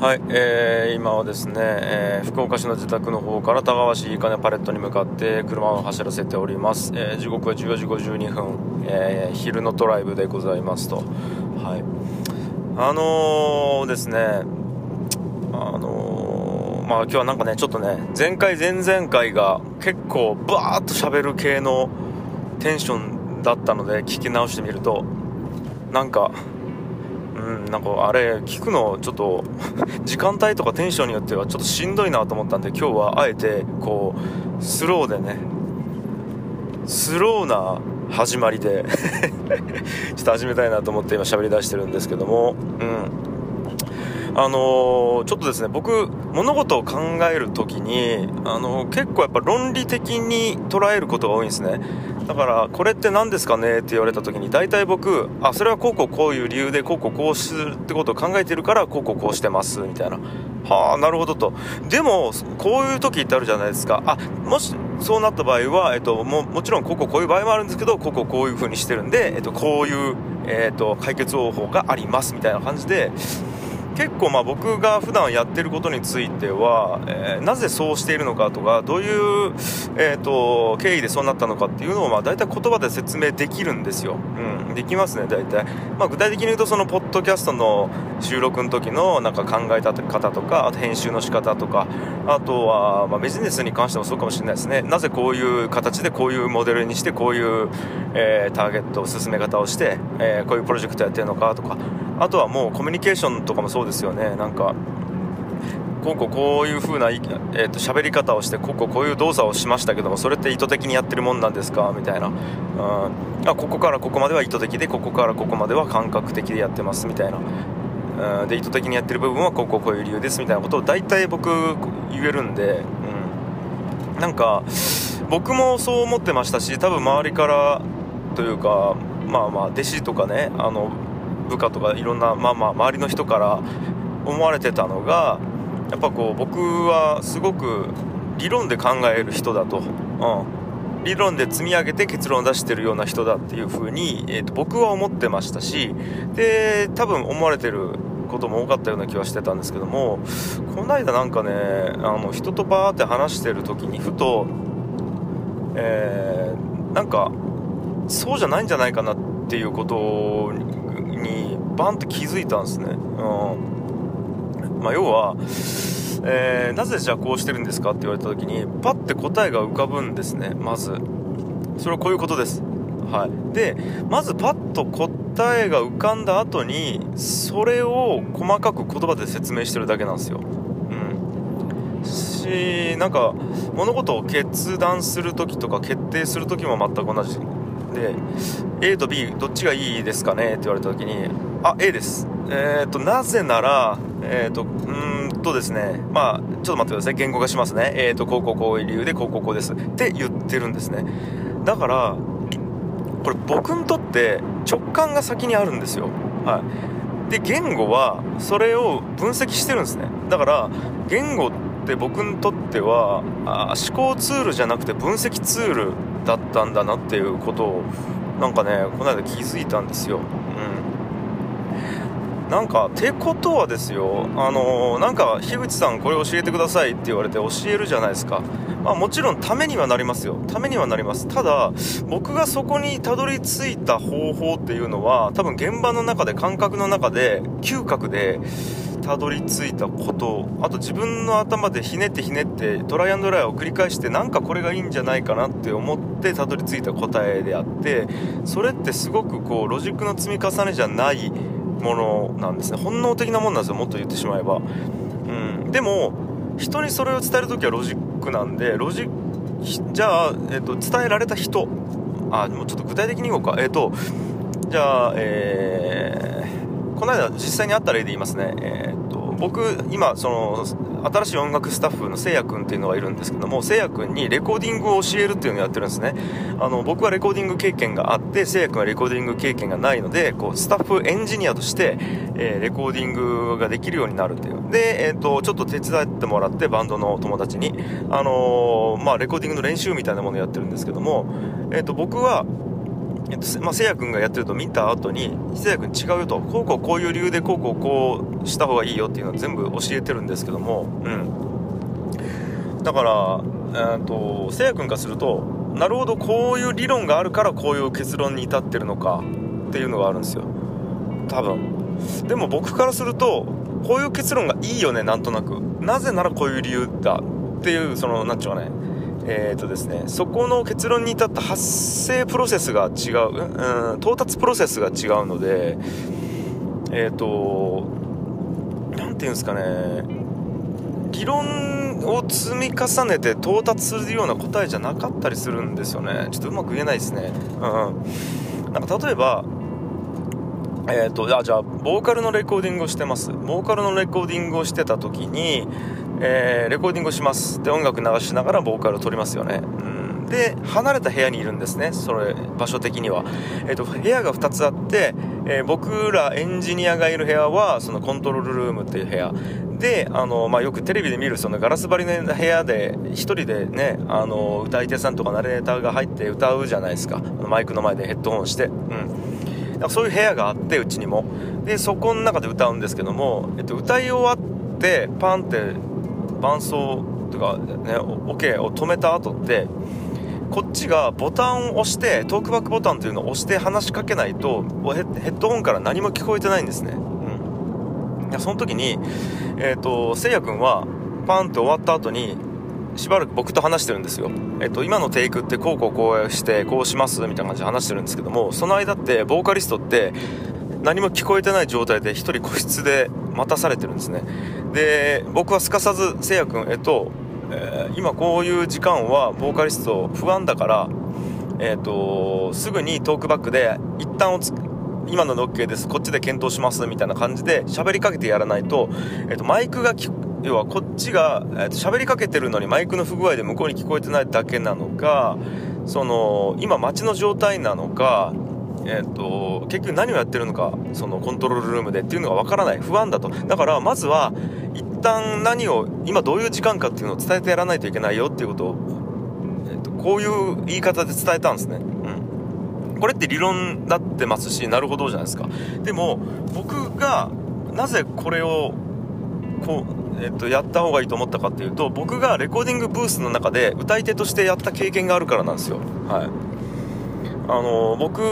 はい、えー、今はですね、えー福岡市の自宅の方から田川市いいかねパレットに向かって車を走らせております、えー時刻は14時52分、えー昼のドライブでございますと。はい。あのー、ですねあのーまあ今日はなんかねちょっとね前回前々回が結構バーッと喋る系のテンションだったので聞き直してみるとなんかうん、なんかあれ聞くのちょっと 時間帯とかテンションによってはちょっとしんどいなと思ったんで今日はあえてこうスローでねスローな始まりで ちょっと始めたいなと思って今喋り出してるんですけどもうん。あのーちょっとですね僕物事を考える時に、あのー結構やっぱ論理的に捉えることが多いんですね。だからこれって何ですかねって言われた時に大体僕あそれはこうこうこういう理由でこうこうこうするってことを考えてるからこうこうこうしてますみたいな。はあなるほどと。でもこういう時ってあるじゃないですか。あもしそうなった場合は、えっと、ももちろんこうこうこういう場合もあるんですけどこうこうこういう風にしてるんで、えっと、こういう、えっと、解決方法がありますみたいな感じで結構まあ僕が普段やってることについては、えーなぜそうしているのかとかどういう、えー、と経緯でそうなったのかっていうのをまあ大体言葉で説明できるんですよ、うん、できますね大体、まあ、具体的に言うとそのポッドキャストの収録の時のなんか考えた方とかあと編集の仕方とかあとはまあビジネスに関してもそうかもしれないですね。なぜこういう形でこういうモデルにしてこういう、えーターゲット進め方をして、えーこういうプロジェクトやってるのかとか。あとはもうコミュニケーションとかもそうですよね。なんかこうこうこういう風な、いえー、と喋り方をしてこうこうこういう動作をしましたけどもそれって意図的にやってるもんなんですか？みたいな、うん、あここからここまでは意図的でここからここまでは感覚的でやってます。みたいな、うん、で意図的にやってる部分はこうこうこういう理由です。みたいなことを大体僕言えるんで、うん、なんか僕もそう思ってましたし多分周りからというかまあまあ弟子とかねあの部下とかいろんなまあまあ周りの人から思われてたのがやっぱこう僕はすごく理論で考える人だと、うん、理論で積み上げて結論を出してるような人だっていう風に、えー、と僕は思ってましたしで多分思われてることも多かったような気はしてたんですけどもこの間なんかねあの人とバーって話してる時にふと、えーなんかそうじゃないんじゃないかなっていうことにバンと気づいたんですね。うん。まあ、要は、えーなぜじゃあこうしてるんですかって言われた時にパッて答えが浮かぶんですねまず。それはこういうことです。はい。でまずパッと答えが浮かんだ後にそれを細かく言葉で説明してるだけなんですよ。うん。しなんか物事を決断する時とか決定する時も全く同じ。で A と B どっちがいいですかね？って言われた時にあ A です。えっ、となぜならえっ、とうーんとですね。まあちょっと待ってください。言語化しますね。えっ、とこうこうこういう理由でこうこうこうです。って言ってるんですね。だからこれ僕にとって直感が先にあるんですよ。はい。で言語はそれを分析してるんですね。だから言語って僕にとってはあ思考ツールじゃなくて分析ツールだったんだなっていうことをなんかねこの間気づいたんですよ。うん。なんかてことはですよあのーなんか樋口さんこれ教えてくださいって言われて教えるじゃないですか。まあもちろんためにはなりますよ。ためにはなります。ただ僕がそこにたどり着いた方法っていうのは多分現場の中で感覚の中で嗅覚でたどり着いたことあと自分の頭でひねってひねってトライアンドライを繰り返してなんかこれがいいんじゃないかなって思ってたどり着いた答えであってそれってすごくこうロジックの積み重ねじゃないものなんですね。本能的なもんなんですよもっと言ってしまえば、うん、でも人にそれを伝える時はロジックなんでロジじゃあ、えっと伝えられた人。あもちょっと具体的に言おうか。えっ、とじゃあえーこの間実際にあった例で言いますね。えっ、と僕今その新しい音楽スタッフのせいやくんっていうのがいるんですけどもせいやくんにレコーディングを教えるっていうのをやってるんですね。あの僕はレコーディング経験があってせいやくんはレコーディング経験がないのでこうスタッフエンジニアとして、えーレコーディングができるようになるっていう。で、えー、とちょっと手伝ってもらってバンドの友達に、あのーまあ、レコーディングの練習みたいなものをやってるんですけども、えー、と僕はえっとまあ、せいや君がやってると見た後にせいや君違うよと。こうこうこういう理由でこうこうこうした方がいいよっていうのを全部教えてるんですけども、うん、だから、えーと、せいや君からするとなるほどこういう理論があるからこういう結論に至ってるのかっていうのがあるんですよ。多分。でも僕からするとこういう結論がいいよねなんとなく。なぜならこういう理由だ。っていうその何て言うかね。えーとですね、そこの結論に至った発生プロセスが違う、うん、到達プロセスが違うので、えっ、ー、と、何て言うんですかね、理論を積み重ねて到達するような答えじゃなかったりするんですよね。ちょっとうまく言えないですね。うん。なんか例えば、えっ、ー、と、じゃあ、ボーカルのレコーディングをしてます。ボーカルのレコーディングをしてた時に、えー、レコーディングをします。で音楽流しながらボーカルを撮りますよね、うん、で離れた部屋にいるんですね。それ場所的には、えーと、部屋が2つあって、えー、僕らエンジニアがいる部屋はそのコントロールルームっていう部屋。であの、まあ、よくテレビで見るそのガラス張りの部屋で1人でねあの歌い手さんとかナレーターが入って歌うじゃないですか。マイクの前でヘッドホンして、うん、だそういう部屋があってうちにも。でそこの中で歌うんですけども、えっと、歌い終わってパンって伴奏とかねオケを止めた後ってこっちがボタンを押してトークバックボタンというのを押して話しかけないとヘッドホンから何も聞こえてないんですね。うん。その時にえっ、ー、とせいや君はパンって終わった後にしばらく僕と話してるんですよ。えっと、今のテイクってこうこうこうしてこうしますみたいな感じで話してるんですけども、その間ってボーカリストって何も聞こえてない状態で1人個室で待たされてるんですね。で僕はすかさずせいや君えっと、えー、今こういう時間はボーカリスト不安だからえっとすぐにトークバックで一旦おつ今ののっけですこっちで検討しますみたいな感じで喋りかけてやらないと、えっと、マイクが要はこっちが、えっと、喋りかけてるのにマイクの不具合で向こうに聞こえてないだけなのかその今街の状態なのかえーと、結局何をやってるのかそのコントロールルームでっていうのがわからない。不安だと。だからまずは一旦何を今どういう時間かっていうのを伝えてやらないといけないよっていうことを、えーと、こういう言い方で伝えたんですね、うん、これって理論だってますしなるほどじゃないですか。でも僕がなぜこれをこうえっと、やった方がいいと思ったかっていうと僕がレコーディングブースの中で歌い手としてやった経験があるからなんですよ。はい。あの僕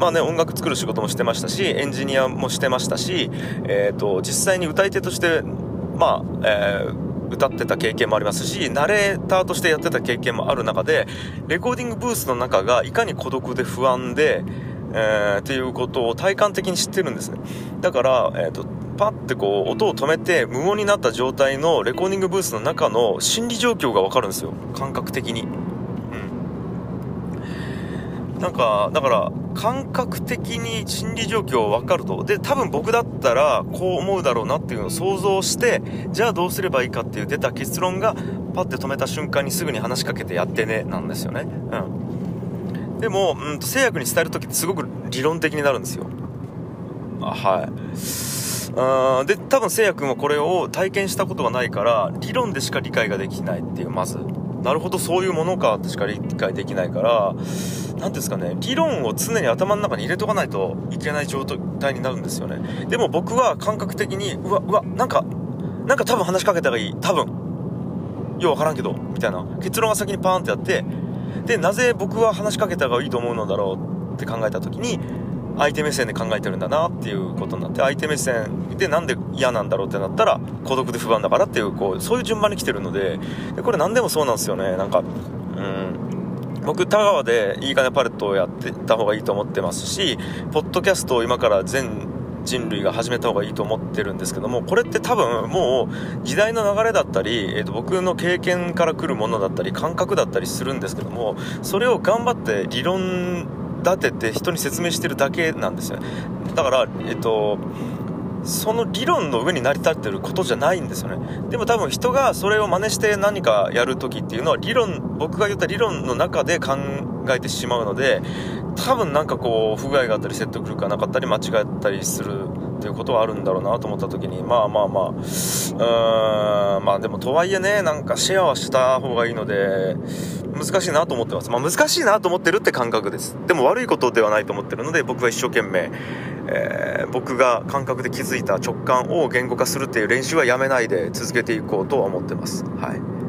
まあね、音楽作る仕事もしてましたし、エンジニアもしてましたし、え、ー、と、実際に歌い手として、まあ、えー、歌ってた経験もありますし、ナレーターとしてやってた経験もある中で、レコーディングブースの中がいかに孤独で不安で、えー、っていうことを体感的に知ってるんですね。だから、えっ、ー、と、パッてこう、音を止めて無音になった状態のレコーディングブースの中の心理状況がわかるんですよ。感覚的に。なんか、だから、感覚的に心理状況分かると。で、多分僕だったら、こう思うだろうなっていうのを想像して、じゃあどうすればいいかっていう出た結論が、パッて止めた瞬間にすぐに話しかけてやってね、なんですよね。うん。でも、うんと、制約に伝える時ってすごく理論的になるんですよ。あ、はい。うんで、多分せいや君はこれを体験したことがないから、理論でしか理解ができないっていう、まず。なるほど、そういうものかってしか理解できないから、何ですかね、理論を常に頭の中に入れとかないといけない状態になるんですよね。でも僕は感覚的に、うわ、うわ、なんか、なんか多分話しかけた方がいい。多分。ようわからんけど、みたいな。結論が先にパーンってやって、で、なぜ僕は話しかけた方がいいと思うのだろうって考えた時に、相手目線で考えてるんだなっていうことになって、相手目線でなんで嫌なんだろうってなったら、孤独で不安だからっていう、こう、そういう順番に来てるので、でこれ何でもそうなんですよね。なんか、うん。僕、田川でいいかねパレットをやってた方がいいと思ってますし、ポッドキャストを今から全人類が始めた方がいいと思ってるんですけども、これって多分もう時代の流れだったり、えー、と僕の経験から来るものだったり、感覚だったりするんですけども、それを頑張って理論立てて人に説明してるだけなんですよ。だから、えっ、ー、と、その理論の上に成り立ってることじゃないんですよね。でも多分人がそれを真似して何かやる時っていうのは理論僕が言った理論の中で考えてしまうので多分なんかこう不具合があったり説得力がなかったり間違ったりするっていうことはあるんだろうなと思った時にまあまあまあうーんまあでもとはいえねなんかシェアはした方がいいので難しいなと思ってます。まあ難しいなと思ってるって感覚です。でも悪いことではないと思ってるので僕は一生懸命えー、僕が感覚で気づいた直感を言語化するっていう練習はやめないで続けていこうとは思ってます。はい